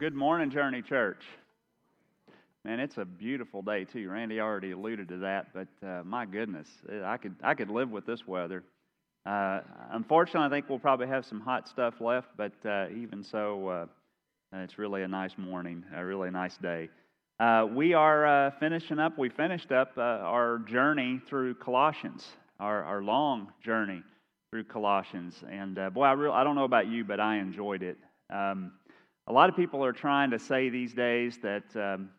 good morning, Journey Church. Man, it's a beautiful day too. Randy already alluded to that, but uh, my goodness, I could I could live with this weather. Uh, unfortunately, I think we'll probably have some hot stuff left, but uh, even so, uh, it's really a nice morning, a really nice day. Uh, we are uh, finishing up. We finished up our journey through Colossians, our, our long journey through Colossians, and boy, I real I don't know about you, but I enjoyed it. Um, a lot of people are trying to say these days that, um,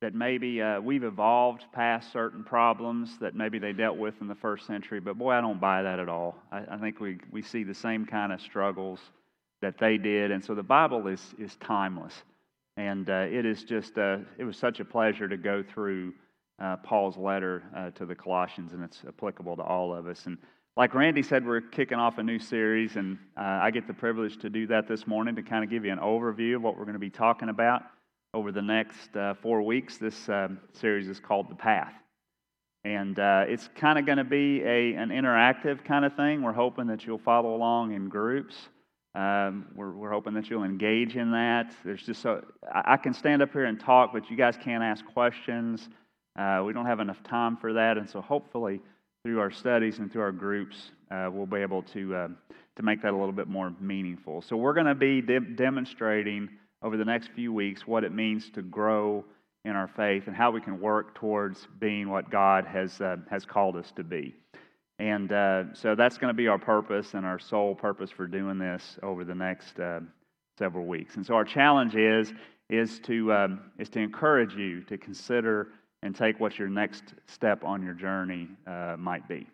that maybe uh, we've evolved past certain problems that maybe they dealt with in the first century, but boy, I don't buy that at all. I, I think we, we see the same kind of struggles that they did, and so the Bible is, is timeless. And uh, it is just, uh, it was such a pleasure to go through uh, Paul's letter uh, to the Colossians, and it's applicable to all of us. And like Randy said, we're kicking off a new series, and uh, I get the privilege to do that this morning to kind of give you an overview of what we're going to be talking about over the next uh, four weeks. This uh, series is called The Path. And uh, it's kind of going to be a, an interactive kind of thing. We're hoping that you'll follow along in groups. Um, we're, we're hoping that you'll engage in that. There's just so I, I can stand up here and talk, but you guys can't ask questions. Uh, we don't have enough time for that, and so hopefully through our studies and through our groups, uh, we'll be able to, uh, to make that a little bit more meaningful. So, we're going to be de- demonstrating over the next few weeks what it means to grow in our faith and how we can work towards being what God has, uh, has called us to be. And uh, so that's going to be our purpose and our sole purpose for doing this over the next uh, several weeks. And so our challenge is, is, to, um, is to encourage you to consider and take what your next step on your journey uh, might be.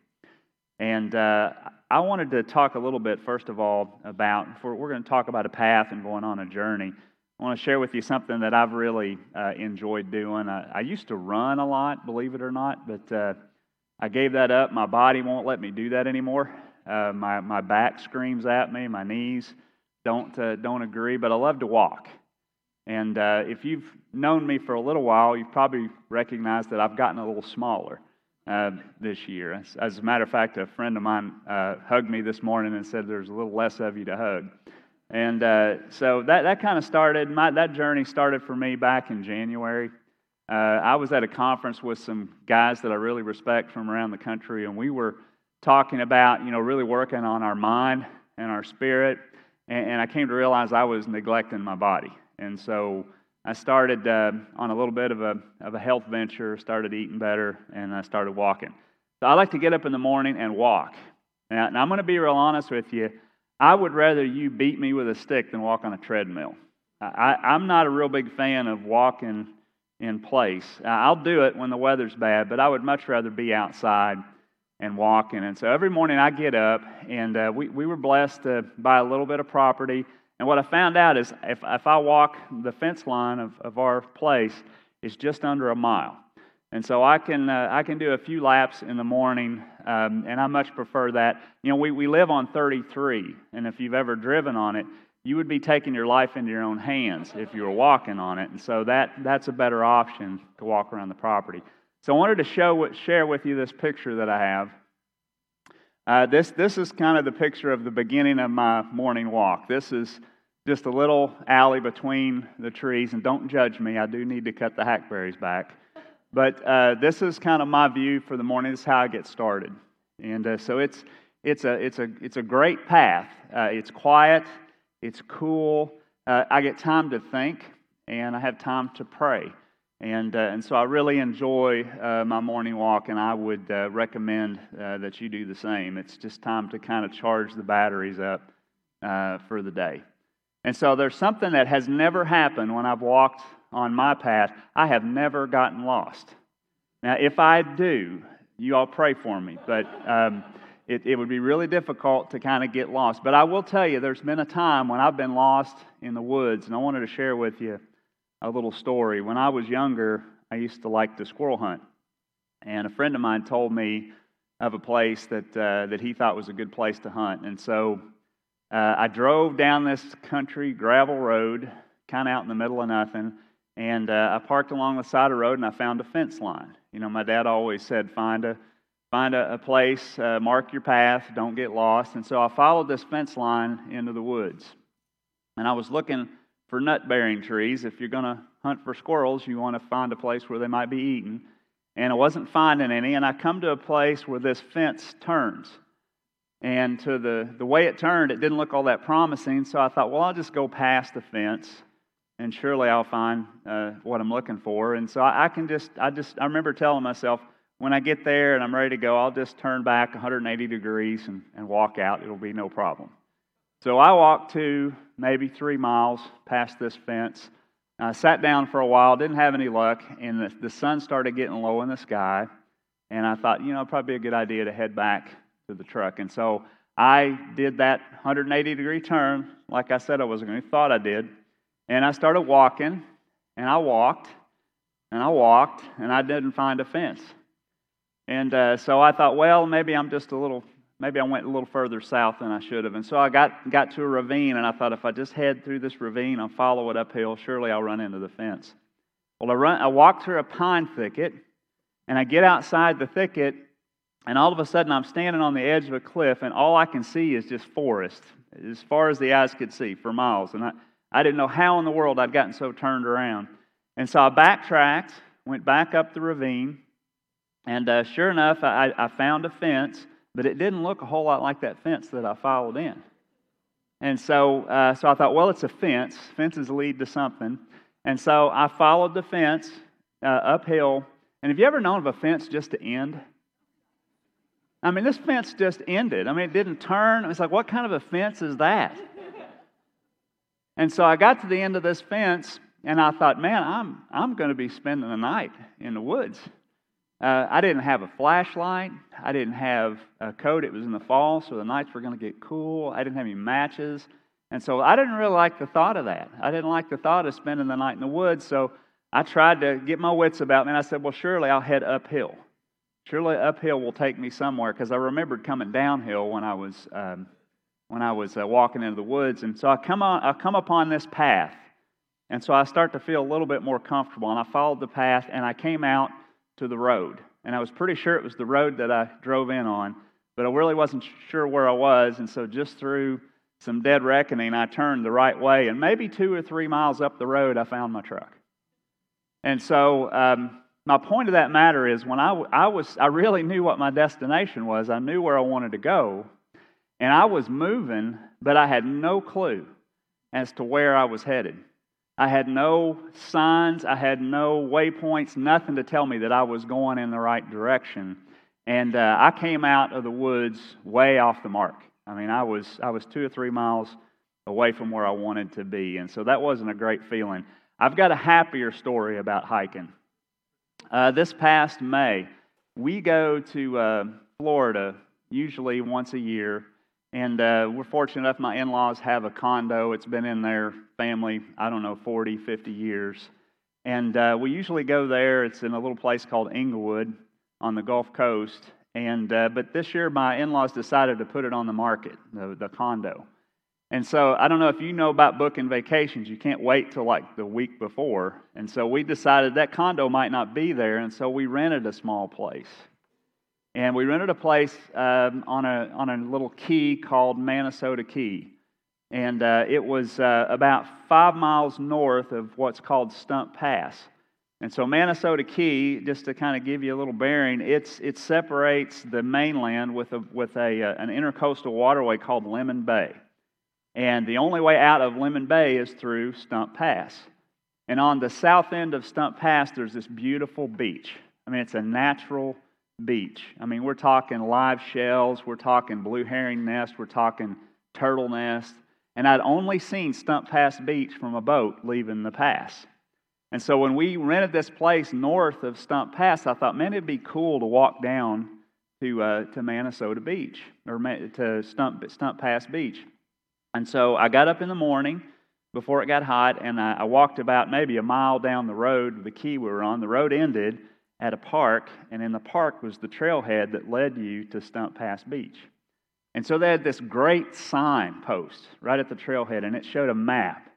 And uh, I wanted to talk a little bit, first of all, about, we're going to talk about a path and going on a journey. I want to share with you something that I've really uh, enjoyed doing. I, I, used to run a lot, believe it or not, but uh, I gave that up. My body won't let me do that anymore. Uh, my, my back screams at me, my knees don't, uh, don't agree, but I love to walk. And uh, if you've known me for a little while, you've probably recognized that I've gotten a little smaller uh, this year. As, as, a matter of fact, a friend of mine uh, hugged me this morning and said there's a little less of you to hug. And uh, so that, that kind of started, my, that journey started for me back in January. Uh, I was at a conference with some guys that I really respect from around the country, and we were talking about, you know, really working on our mind and our spirit. And, and I came to realize I was neglecting my body. And so I started uh, on a little bit of a, of a health venture, started eating better, and I started walking. So I like to get up in the morning and walk. Now, and I'm going to be real honest with you. I would rather you beat me with a stick than walk on a treadmill. I, I'm not a real big fan of walking in place. I'll do it when the weather's bad, but I would much rather be outside and walking. And so every morning I get up, and uh, we, we were blessed to buy a little bit of property and what I found out is if, if I walk the fence line of, of our place, it's just under a mile. And so I can, uh, I can do a few laps in the morning, um, and I much prefer that. You know, we, we live on 33, and if you've ever driven on it, you would be taking your life into your own hands if you were walking on it. And so that, that's a better option to walk around the property. So I wanted to show, share with you this picture that I have. Uh, this, this is kind of the picture of the beginning of my morning walk. This is just a little alley between the trees, and don't judge me, I do need to cut the hackberries back. But uh, this is kind of my view for the morning. This is how I get started. And uh, so it's, it's, a, it's, a, it's a great path. Uh, it's quiet, it's cool. Uh, I get time to think, and I have time to pray. And, uh, and so I really enjoy uh, my morning walk, and I would uh, recommend uh, that you do the same. It's just time to kind of charge the batteries up uh, for the day. And so there's something that has never happened when I've walked on my path. I have never gotten lost. Now, if I do, you all pray for me, but um, it, it would be really difficult to kind of get lost. But I will tell you, there's been a time when I've been lost in the woods, and I wanted to share with you a little story. When I was younger, I used to like to squirrel hunt. And a friend of mine told me of a place that, uh, that he thought was a good place to hunt. And so uh, I drove down this country gravel road, kind of out in the middle of nothing. And uh, I parked along the side of the road and I found a fence line. You know, my dad always said, find a, find a, a place, uh, mark your path, don't get lost. And so I followed this fence line into the woods. And I was looking for nut bearing trees. If you're going to hunt for squirrels, you want to find a place where they might be eaten. And I wasn't finding any, and I come to a place where this fence turns. And to the, the way it turned, it didn't look all that promising. So I thought, well, I'll just go past the fence and surely I'll find uh, what I'm looking for. And so I, I, can just, I just, I remember telling myself, when I get there and I'm ready to go, I'll just turn back 180 degrees and, and walk out. It'll be no problem. So I walked to maybe three miles past this fence. I sat down for a while, didn't have any luck, and the, the sun started getting low in the sky. And I thought, you know, probably a good idea to head back to the truck. And so I did that 180 degree turn, like I said I was going to, thought I did. And I started walking, and I walked, and I walked, and I didn't find a fence. And uh, so I thought, well, maybe I'm just a little, maybe I went a little further south than I should have. And so I got, got to a ravine, and I thought if I just head through this ravine and follow it uphill, surely I'll run into the fence. Well, I, run, I walked through a pine thicket, and I get outside the thicket, and all of a sudden, I'm standing on the edge of a cliff, and all I can see is just forest, as far as the eyes could see, for miles. And I, I didn't know how in the world I'd gotten so turned around. And so I backtracked, went back up the ravine, and uh, sure enough, I, I found a fence, but it didn't look a whole lot like that fence that I followed in. And so, uh, so I thought, well, it's a fence. Fences lead to something. And so I followed the fence uh, uphill. And have you ever known of a fence just to end? I mean, this fence just ended. I mean, it didn't turn. It's like, what kind of a fence is that? and so I got to the end of this fence, and I thought, man, I'm, I'm going to be spending the night in the woods. Uh, I didn't have a flashlight. I didn't have a coat. It was in the fall, so the nights were going to get cool. I didn't have any matches. And so I didn't really like the thought of that. I didn't like the thought of spending the night in the woods. So I tried to get my wits about me, and I said, well, surely I'll head uphill. Surely uphill will take me somewhere because I remembered coming downhill when I was um, when I was uh, walking into the woods, and so I come on I come upon this path, and so I start to feel a little bit more comfortable, and I followed the path, and I came out to the road, and I was pretty sure it was the road that I drove in on, but I really wasn't sure where I was, and so just through some dead reckoning, I turned the right way, and maybe two or three miles up the road, I found my truck, and so. Um, my point of that matter is when I, I was i really knew what my destination was. I knew where i wanted to go. And i was moving but i had no clue as to where i was headed i had no signs i had no waypoints nothing to tell me that i was going in the right direction. And uh, i came out of the woods way off the mark. I mean i was i was two or three miles away from where i wanted to be and so that wasn't a great feeling. I've got a happier story about hiking. Uh, this past May, we go to uh, Florida usually once a year, and uh, we're fortunate enough my in laws have a condo. It's been in their family, I don't know, 40, 50 years. And uh, we usually go there. It's in a little place called Englewood on the Gulf Coast. And, uh, but this year, my in laws decided to put it on the market, the, the condo. And so I don't know if you know about booking vacations. You can't wait till like the week before. And so we decided that condo might not be there. And so we rented a small place. And we rented a place um, on, a, on a little key called Manasota Key. And uh, it was uh, about five miles north of what's called Stump Pass. And so Manasota Key, just to kind of give you a little bearing, it's, it separates the mainland with, a, with a, uh, an intercoastal waterway called Lemon Bay. And the only way out of Lemon Bay is through Stump Pass. And on the south end of Stump Pass, there's this beautiful beach. I mean, it's a natural beach. I mean, we're talking live shells, we're talking blue herring nest, we're talking turtle nest. And I'd only seen Stump Pass Beach from a boat leaving the pass. And so when we rented this place north of Stump Pass, I thought, man, it'd be cool to walk down to, uh, to Manasota Beach or to Stump, Stump Pass Beach. And so I got up in the morning before it got hot, and I, I walked about maybe a mile down the road, the key we were on. The road ended at a park, and in the park was the trailhead that led you to Stump Pass Beach. And so they had this great sign post right at the trailhead, and it showed a map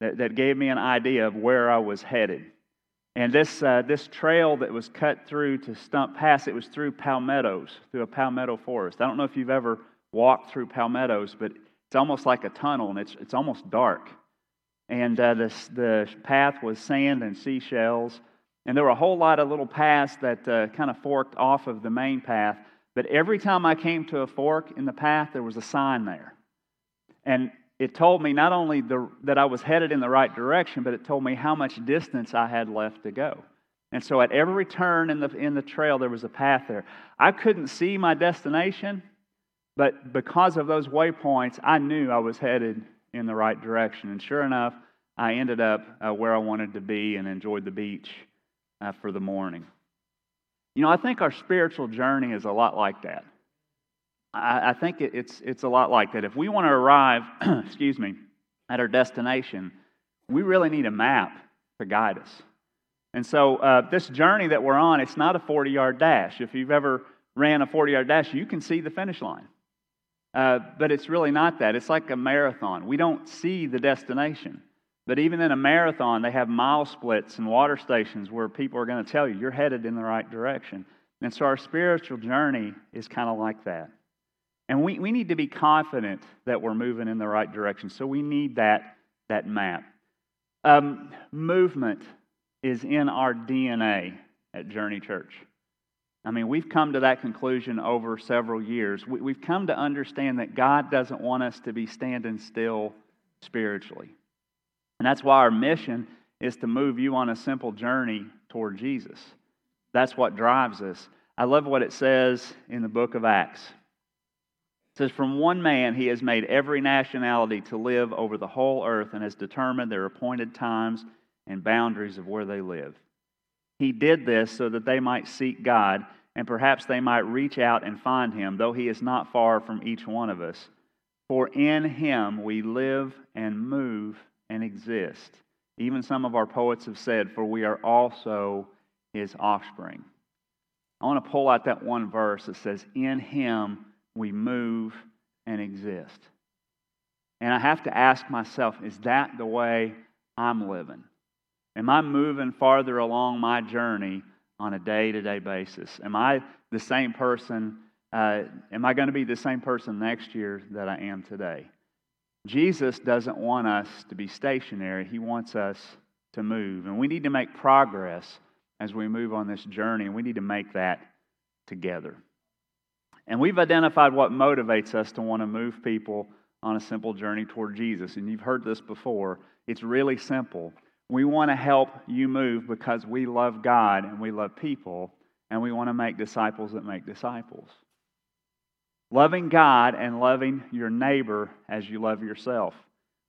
that, that gave me an idea of where I was headed. And this, uh, this trail that was cut through to Stump Pass, it was through palmettos, through a palmetto forest. I don't know if you've ever walked through palmettos, but it's almost like a tunnel and it's, it's almost dark. and uh, the, the path was sand and seashells. And there were a whole lot of little paths that uh, kind of forked off of the main path. But every time I came to a fork in the path, there was a sign there. And it told me not only the, that I was headed in the right direction, but it told me how much distance I had left to go. And so at every turn in the, in the trail, there was a path there. I couldn't see my destination, but because of those waypoints, I knew I was headed in the right direction. And sure enough, I ended up uh, where I wanted to be and enjoyed the beach uh, for the morning. You know, I think our spiritual journey is a lot like that. I, I think it, it's, it's a lot like that. If we want to arrive, excuse me, at our destination, we really need a map to guide us. And so, uh, this journey that we're on, it's not a 40 yard dash. If you've ever ran a 40 yard dash, you can see the finish line. Uh, but it's really not that. It's like a marathon. We don't see the destination. But even in a marathon, they have mile splits and water stations where people are going to tell you you're headed in the right direction. And so our spiritual journey is kind of like that. And we, we need to be confident that we're moving in the right direction. So we need that, that map. Um, movement is in our DNA at Journey Church. I mean, we've come to that conclusion over several years. We, have come to understand that God doesn't want us to be standing still spiritually. And that's why our mission is to move you on a simple journey toward Jesus. That's what drives us. I love what it says in the book of Acts. It says, From one man he has made every nationality to live over the whole earth and has determined their appointed times and boundaries of where they live. He did this so that they might seek God and perhaps they might reach out and find him, though he is not far from each one of us. For in him we live and move and exist. Even some of our poets have said, For we are also his offspring. I want to pull out that one verse that says, In him we move and exist. And I have to ask myself, is that the way I'm living? Am I moving farther along my journey on a day to day basis? Am I the same person? Uh, am I going to be the same person next year that I am today? Jesus doesn't want us to be stationary, He wants us to move. And we need to make progress as we move on this journey, and we need to make that together. And we've identified what motivates us to want to move people on a simple journey toward Jesus. And you've heard this before. It's really simple. We want to help you move because we love God and we love people, and we want to make disciples that make disciples. Loving God and loving your neighbor as you love yourself.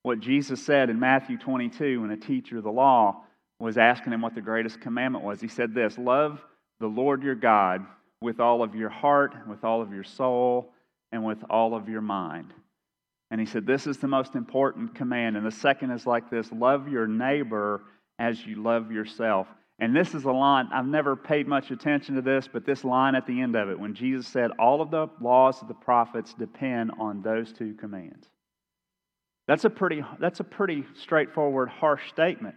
What Jesus said in Matthew 22 when a teacher of the law was asking him what the greatest commandment was, he said this Love the Lord your God with all of your heart, with all of your soul, and with all of your mind. And he said, This is the most important command. And the second is like this love your neighbor as you love yourself. And this is a line, I've never paid much attention to this, but this line at the end of it, when Jesus said, All of the laws of the prophets depend on those two commands. That's a pretty, that's a pretty straightforward, harsh statement.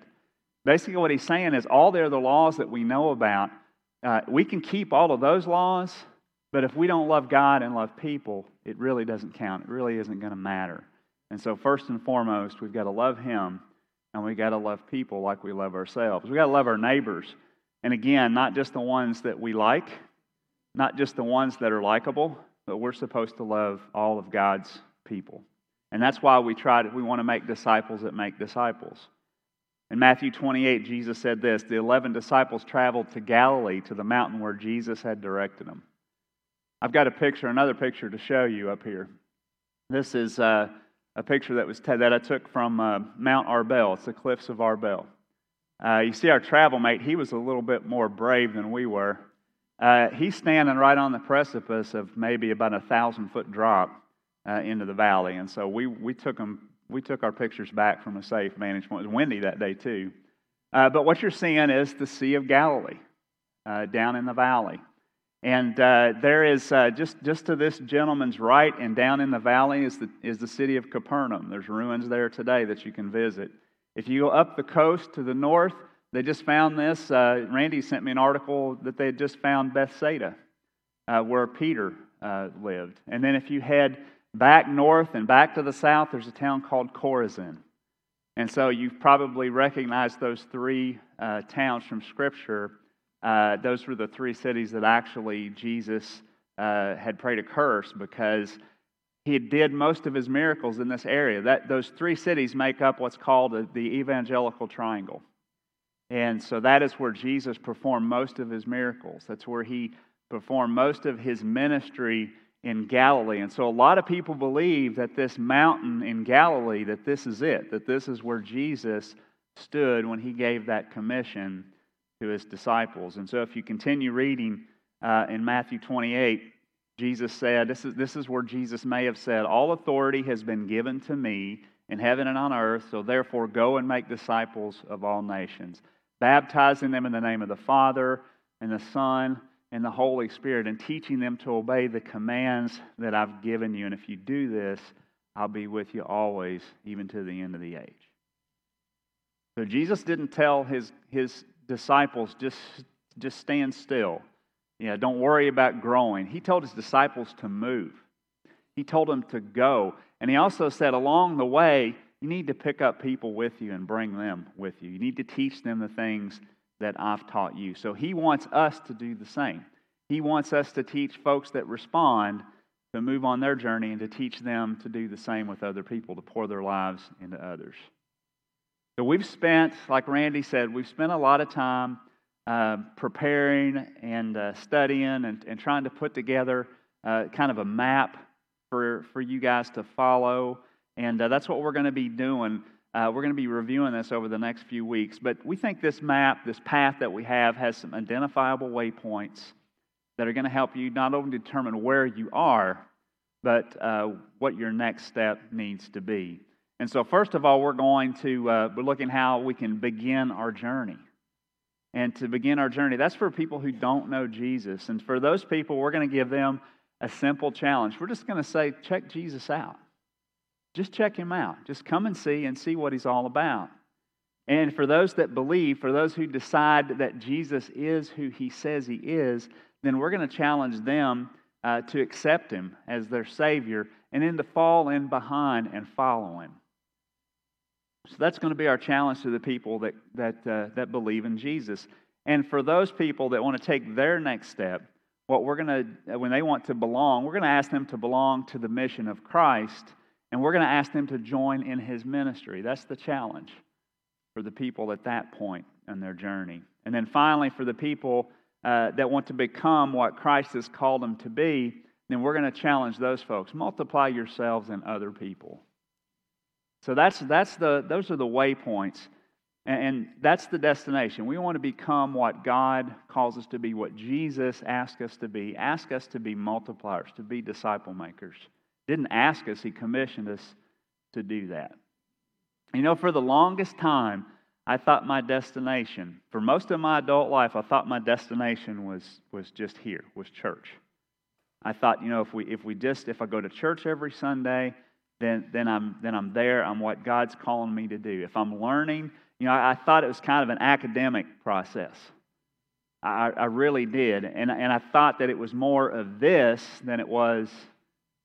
Basically, what he's saying is all the other laws that we know about, uh, we can keep all of those laws, but if we don't love God and love people, it really doesn't count. It really isn't going to matter. And so, first and foremost, we've got to love Him and we got to love people like we love ourselves. We got to love our neighbors. And again, not just the ones that we like, not just the ones that are likable, but we're supposed to love all of God's people. And that's why we try to, we want to make disciples that make disciples. In Matthew 28, Jesus said this The 11 disciples traveled to Galilee to the mountain where Jesus had directed them. I've got a picture, another picture to show you up here. This is uh, a picture that was t- that I took from uh, Mount Arbel. It's the cliffs of Arbel. Uh, you see our travel mate. He was a little bit more brave than we were. Uh, he's standing right on the precipice of maybe about a thousand foot drop uh, into the valley, and so we we took him. We took our pictures back from a safe vantage point. It was windy that day too. Uh, but what you're seeing is the Sea of Galilee down in the valley. And uh, there is uh, just, just to this gentleman's right and down in the valley is the, is the city of Capernaum. There's ruins there today that you can visit. If you go up the coast to the north, they just found this. Uh, Randy sent me an article that they had just found Bethsaida, uh, where Peter uh, lived. And then if you head back north and back to the south, there's a town called Chorazin. And so you've probably recognized those three uh, towns from Scripture. Uh, those were the three cities that actually Jesus uh, had prayed a curse because he did most of his miracles in this area. That, those three cities make up what's called the evangelical triangle. And so that is where Jesus performed most of his miracles. That's where he performed most of his ministry in Galilee. And so a lot of people believe that this mountain in Galilee, that this is it, that this is where Jesus stood when he gave that commission to his disciples. And so if you continue reading uh, in Matthew 28, Jesus said, this is, this is where Jesus may have said, All authority has been given to me in heaven and on earth, so therefore go and make disciples of all nations, baptizing them in the name of the Father and the Son and the Holy Spirit, and teaching them to obey the commands that I've given you. And if you do this, I'll be with you always, even to the end of the age. So Jesus didn't tell his, his disciples, just, just stand still you know, don't worry about growing. He told his disciples to move. He told them to go. And he also said along the way, you need to pick up people with you and bring them with you. You need to teach them the things that I've taught you. So he wants us to do the same. He wants us to teach folks that respond to move on their journey and to teach them to do the same with other people, to pour their lives into others. So we've spent, like Randy said, we've spent a lot of time uh, preparing and uh, studying and, and, trying to put together uh, kind of a map for, for you guys to follow. And uh, that's what we're going to be doing. Uh, we're going to be reviewing this over the next few weeks. But we think this map, this path that we have, has some identifiable waypoints that are going to help you not only determine where you are, but uh, what your next step needs to be. And so, first of all, we're going to we're looking how we can begin our journey and to begin our journey. That's for people who don't know Jesus. And for those people, we're going to give them a simple challenge. We're just going to say, check Jesus out. Just check him out. Just come and see and see what he's all about. And for those that believe, for those who decide that Jesus is who he says he is, then we're going to challenge them uh, to accept him as their Savior and then to fall in behind and follow him. So that's going to be our challenge to the people that, that, uh, that believe in Jesus. And for those people that want to take their next step, what we're going to, when they want to belong, we're going to ask them to belong to the mission of Christ, and we're going to ask them to join in his ministry. That's the challenge for the people at that point in their journey. And then finally, for the people uh, that want to become what Christ has called them to be, then we're going to challenge those folks. Multiply yourselves and other people. So that's, that's the, those are the waypoints. And that's the destination. We want to become what God calls us to be, what Jesus asked us to be. Ask us to be multipliers, to be disciple makers. Didn't ask us, He commissioned us to do that. You know, for the longest time, I thought my destination, for most of my adult life, I thought my destination was, was just here, was church. I thought, you know, if we, if we just, if I go to church every Sunday, then, then, I'm, then I'm there. I'm what God's calling me to do. If I'm learning, you know, I, I thought it was kind of an academic process. I, I really did. And, and I thought that it was more of this than it was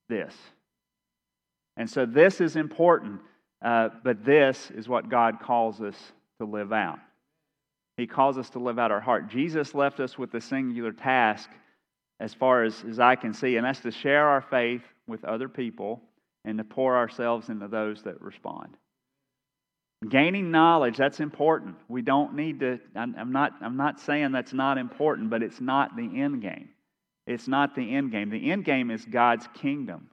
this. And so this is important, uh, but this is what God calls us to live out. He calls us to live out our heart. Jesus left us with a singular task, as far as, as I can see, and that's to share our faith with other people and to pour ourselves into those that respond. Gaining knowledge, that's important. We don't need to, I'm not, I'm not saying that's not important, but it's not the end game. It's not the end game. The end game is God's kingdom.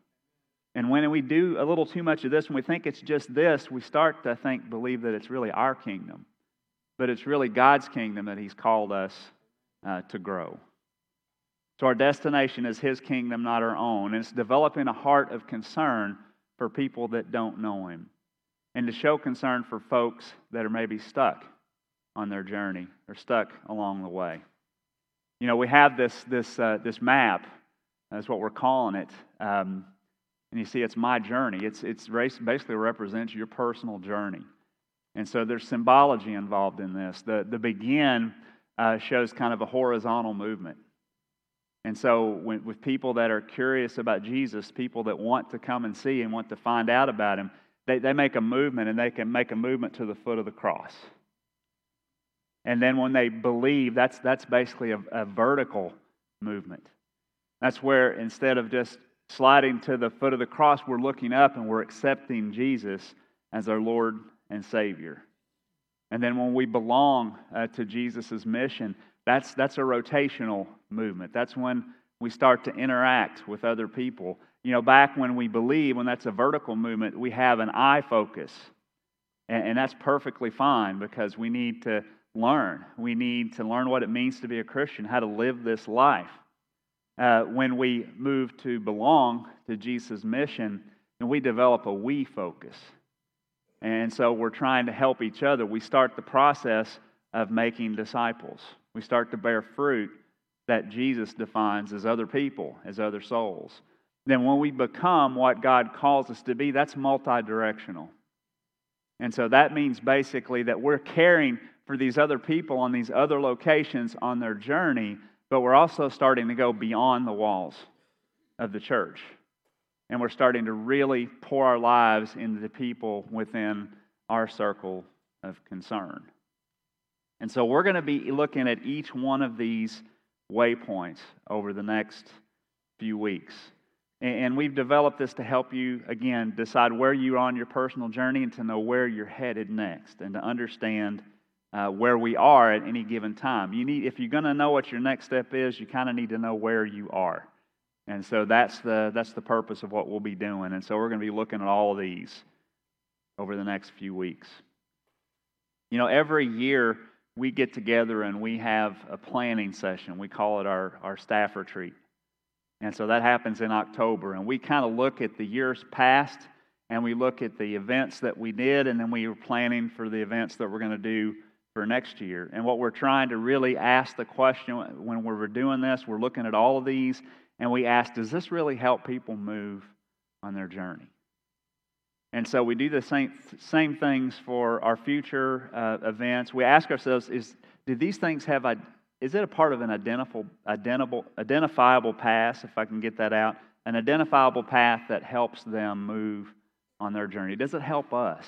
And when we do a little too much of this, when we think it's just this, we start to think, believe that it's really our kingdom. But it's really God's kingdom that He's called us uh, to grow. So our destination is His kingdom, not our own. And it's developing a heart of concern for people that don't know Him and to show concern for folks that are maybe stuck on their journey or stuck along the way. You know, we have this, this, uh, this map, that's what we're calling it. Um, and you see, it's my journey. It's, it's basically represents your personal journey. And so there's symbology involved in this. The, the begin uh, shows kind of a horizontal movement. And so, when, with people that are curious about Jesus, people that want to come and see and want to find out about him, they, they make a movement and they can make a movement to the foot of the cross. And then when they believe, that's, that's basically a, a vertical movement. That's where instead of just sliding to the foot of the cross, we're looking up and we're accepting Jesus as our Lord and Savior. And then when we belong uh, to Jesus' mission, that's, that's a rotational movement. That's when we start to interact with other people. You know, back when we believe, when that's a vertical movement, we have an eye focus. And, and that's perfectly fine because we need to learn. We need to learn what it means to be a Christian, how to live this life. Uh, when we move to belong to Jesus' mission, then we develop a we focus. And so we're trying to help each other. We start the process of making disciples. We start to bear fruit that Jesus defines as other people, as other souls. Then when we become what God calls us to be, that's multi directional. And so that means basically that we're caring for these other people on these other locations on their journey, but we're also starting to go beyond the walls of the church. And we're starting to really pour our lives into the people within our circle of concern. And so we're going to be looking at each one of these waypoints over the next few weeks. And we've developed this to help you, again, decide where you are on your personal journey and to know where you're headed next and to understand uh, where we are at any given time. You need, if you're going to know what your next step is, you kind of need to know where you are. And so that's the, that's the purpose of what we'll be doing. And so we're going to be looking at all of these over the next few weeks. You know, every year we get together and we have a planning session. We call it our, our staff retreat. And so that happens in October. And we kind of look at the years past and we look at the events that we did, and then we are planning for the events that we're going to do for next year. And what we're trying to really ask the question when we're doing this, we're looking at all of these, and we ask, does this really help people move on their journey? And so we do the same, same things for our future uh, events. We ask ourselves, is, do these things have, a, is it a part of an identifiable, identifiable, identifiable path, if I can get that out, an identifiable path that helps them move on their journey? Does it help us?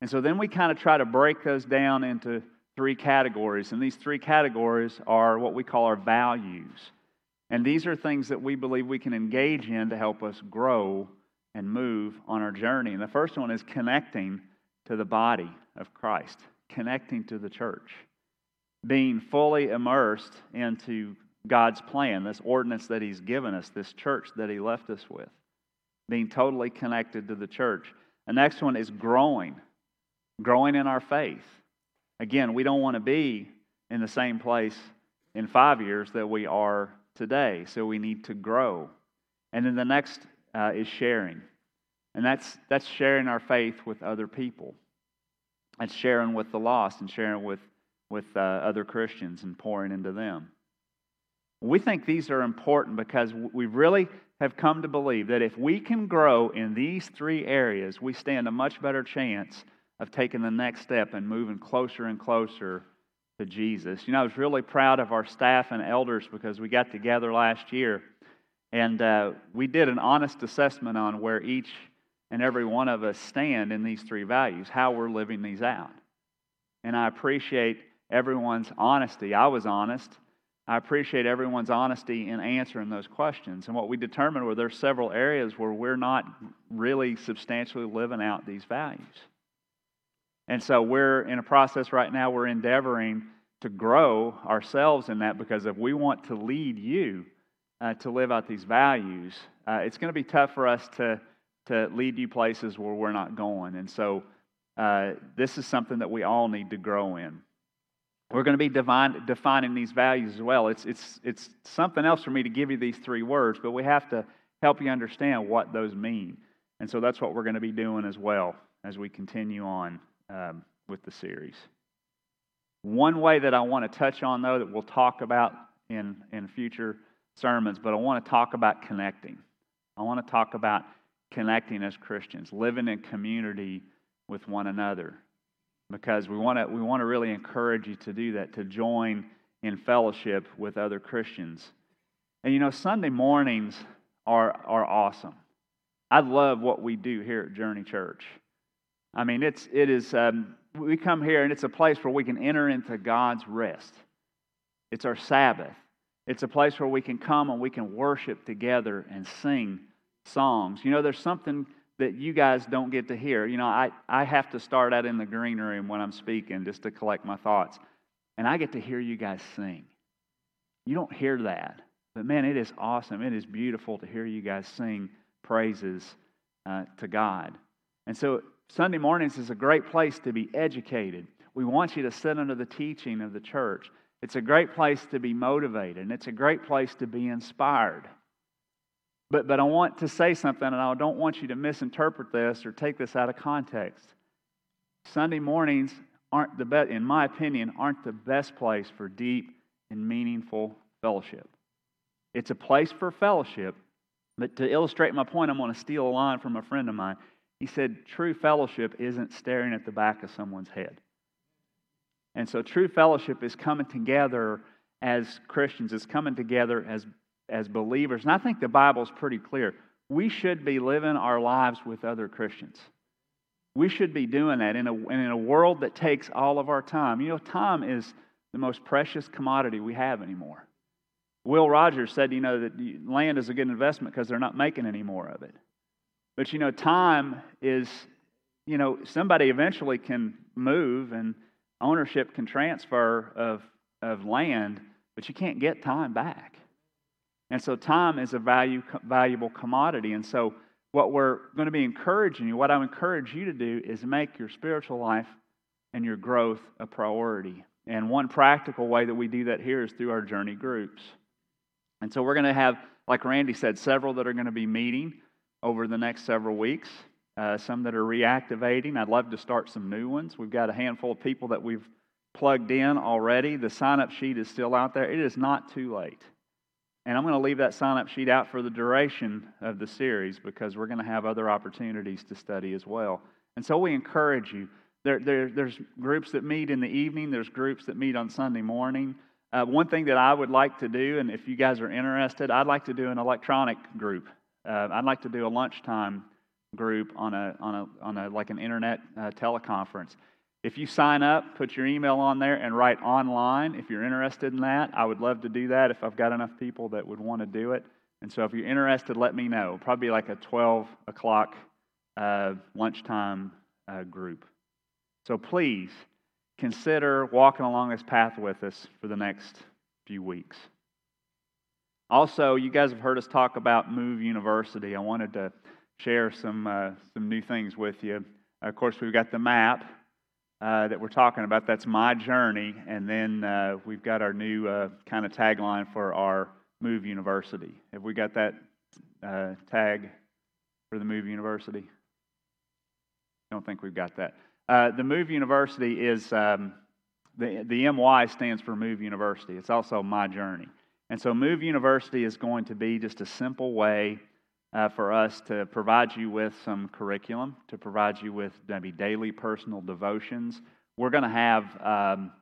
And so then we kind of try to break those down into three categories. And these three categories are what we call our values. And these are things that we believe we can engage in to help us grow and move on our journey. And the first one is connecting to the body of Christ, connecting to the church, being fully immersed into God's plan, this ordinance that He's given us, this church that He left us with, being totally connected to the church. The next one is growing growing in our faith. Again, we don't want to be in the same place in five years that we are today, so we need to grow. And then the next uh, is sharing. And that's, that's sharing our faith with other people. That's sharing with the lost and sharing with, with uh, other Christians and pouring into them. We think these are important because we really have come to believe that if we can grow in these three areas, we stand a much better chance of taking the next step and moving closer and closer to Jesus. You know, I was really proud of our staff and elders because we got together last year and uh, we did an honest assessment on where each and every one of us stand in these three values, how we're living these out. And I appreciate everyone's honesty. I was honest. I appreciate everyone's honesty in answering those questions. And what we determined were there's several areas where we're not really substantially living out these values. And so we're in a process right now, we're endeavoring to grow ourselves in that because if we want to lead you uh, to live out these values, uh, it's going to be tough for us to, to lead you places where we're not going. And so uh, this is something that we all need to grow in. We're going to be divine, defining these values as well. It's, it's, it's something else for me to give you these three words, but we have to help you understand what those mean. And so that's what we're going to be doing as well as we continue on um, with the series. One way that I want to touch on, though, that we'll talk about in, in future sermons, but I want to talk about connecting. I want to talk about connecting as Christians, living in community with one another. Because we want to, we want to really encourage you to do that, to join in fellowship with other Christians. And you know, Sunday mornings are, are awesome. I love what we do here at Journey Church. I mean, it's, it is, um, we come here and it's a place where we can enter into God's rest. It's our Sabbath. It's a place where we can come and we can worship together and sing songs. You know, there's something that you guys don't get to hear. You know, I, I have to start out in the green room when I'm speaking just to collect my thoughts. And I get to hear you guys sing. You don't hear that. But man, it is awesome. It is beautiful to hear you guys sing praises uh, to God. And so Sunday mornings is a great place to be educated. We want you to sit under the teaching of the church. It's a great place to be motivated, and it's a great place to be inspired. But, but I want to say something, and I don't want you to misinterpret this or take this out of context. Sunday mornings aren't the best, in my opinion, aren't the best place for deep and meaningful fellowship. It's a place for fellowship, but to illustrate my point, I'm going to steal a line from a friend of mine. He said, True fellowship isn't staring at the back of someone's head. And so, true fellowship is coming together as Christians, is coming together as as believers, and I think the Bible's pretty clear, we should be living our lives with other Christians. We should be doing that in a, in a world that takes all of our time. You know, time is the most precious commodity we have anymore. Will Rogers said, you know, that land is a good investment because they're not making any more of it. But, you know, time is, you know, somebody eventually can move and ownership can transfer of, of land, but you can't get time back. And so time is a value, valuable commodity. And so what we're going to be encouraging you, what I encourage you to do is make your spiritual life and your growth a priority. And one practical way that we do that here is through our journey groups. And so we're going to have, like Randy said, several that are going to be meeting over the next several weeks. Uh, some that are reactivating. I'd love to start some new ones. We've got a handful of people that we've plugged in already. The sign up sheet is still out there. It is not too late. And I'm going to leave that sign up sheet out for the duration of the series because we're going to have other opportunities to study as well. And so we encourage you. There, there, there's groups that meet in the evening, there's groups that meet on Sunday morning. Uh, one thing that I would like to do, and if you guys are interested, I'd like to do an electronic group. Uh, I'd like to do a lunchtime group on a, on a, on a like an internet uh, teleconference. If you sign up, put your email on there and write online if you're interested in that. I would love to do that if I've got enough people that would want to do it. And so if you're interested, let me know. Probably like a 12 o'clock uh, lunchtime uh, group. So please consider walking along this path with us for the next few weeks. Also, you guys have heard us talk about Move University. I wanted to share some, uh, some new things with you. Of course, we've got the map uh, that we're talking about. That's my journey. And then uh, we've got our new uh, kind of tagline for our Move University. Have we got that uh, tag for the Move University? Don't think we've got that. Uh, the Move University is um, the, the MY stands for Move University. It's also my journey. And so Move University is going to be just a simple way uh, for us to provide you with some curriculum, to provide you with maybe daily personal devotions. We're going to have um,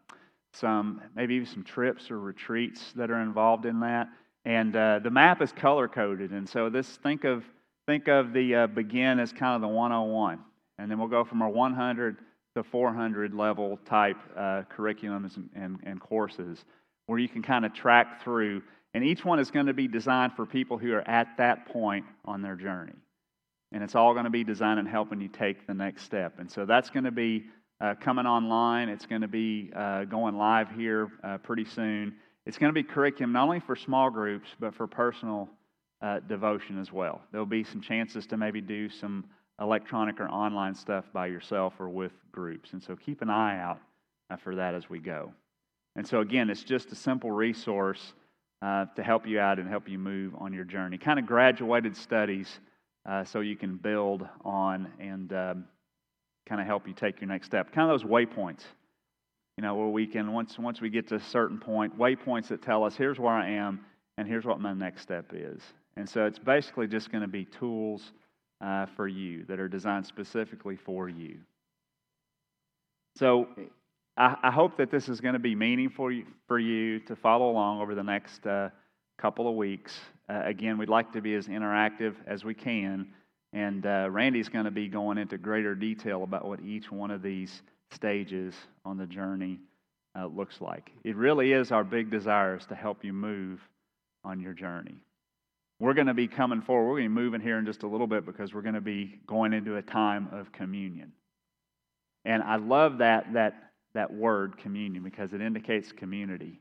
some, maybe even some trips or retreats that are involved in that. And uh, the map is color coded. And so this, think of, think of the uh, begin as kind of the 101. And then we'll go from our 100 to 400 level type uh, curriculums and, and, and courses where you can kind of track through and each one is going to be designed for people who are at that point on their journey. And it's all going to be designed and helping you take the next step. And so that's going to be uh, coming online. It's going to be uh, going live here uh, pretty soon. It's going to be curriculum not only for small groups, but for personal uh, devotion as well. There'll be some chances to maybe do some electronic or online stuff by yourself or with groups. And so keep an eye out uh, for that as we go. And so, again, it's just a simple resource uh, to help you out and help you move on your journey. Kind of graduated studies uh, so you can build on and um, kind of help you take your next step. Kind of those waypoints, you know, where we can, once, once we get to a certain point, waypoints that tell us here's where I am and here's what my next step is. And so it's basically just going to be tools uh, for you that are designed specifically for you. So I, I hope that this is going to be meaningful for you to follow along over the next uh, couple of weeks. Uh, again, we'd like to be as interactive as we can. And uh, Randy's going to be going into greater detail about what each one of these stages on the journey uh, looks like. It really is our big desire is to help you move on your journey. We're going to be coming forward. We're going to be moving here in just a little bit because we're going to be going into a time of communion. And I love that, that, that word, communion, because it indicates community.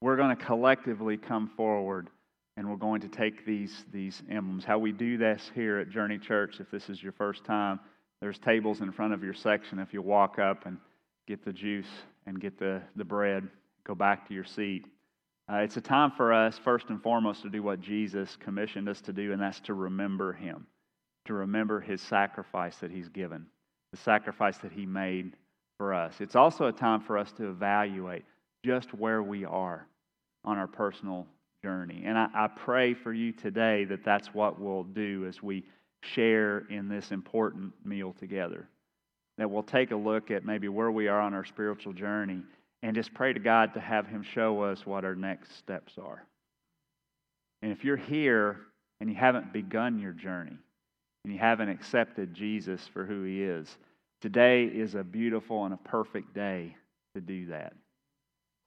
We're going to collectively come forward and we're going to take these, these emblems. How we do this here at Journey Church, if this is your first time, there's tables in front of your section. If you walk up and get the juice and get the, the bread, go back to your seat. Uh, it's a time for us, first and foremost, to do what Jesus commissioned us to do, and that's to remember Him, to remember His sacrifice that He's given, the sacrifice that He made for us. It's also a time for us to evaluate just where we are on our personal journey. And I, I pray for you today that that's what we'll do as we share in this important meal together. That we'll take a look at maybe where we are on our spiritual journey and just pray to God to have Him show us what our next steps are. And if you're here and you haven't begun your journey and you haven't accepted Jesus for who He is, today is a beautiful and a perfect day to do that.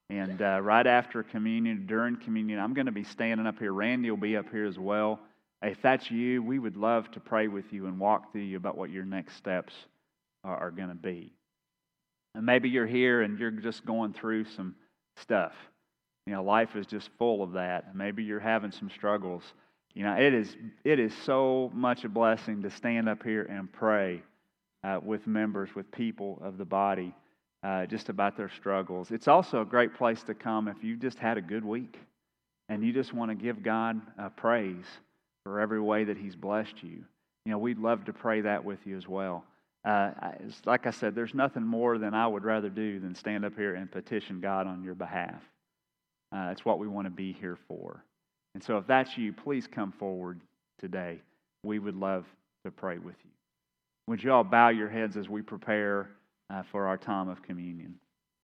And uh, right after communion, during communion, I'm going to be standing up here. Randy will be up here as well. If that's you, we would love to pray with you and walk through you about what your next steps are, are going to be. And maybe you're here and you're just going through some stuff. You know, life is just full of that. Maybe you're having some struggles. You know, it is, it is so much a blessing to stand up here and pray uh, with members, with people of the body uh, just about their struggles. It's also a great place to come if you've just had a good week and you just want to give God uh, praise for every way that He's blessed you. You know, we'd love to pray that with you as well. Uh, like I said, there's nothing more than I would rather do than stand up here and petition God on your behalf. Uh, it's what we want to be here for. And so, if that's you, please come forward today. We would love to pray with you. Would you all bow your heads as we prepare? uh, for our time of communion.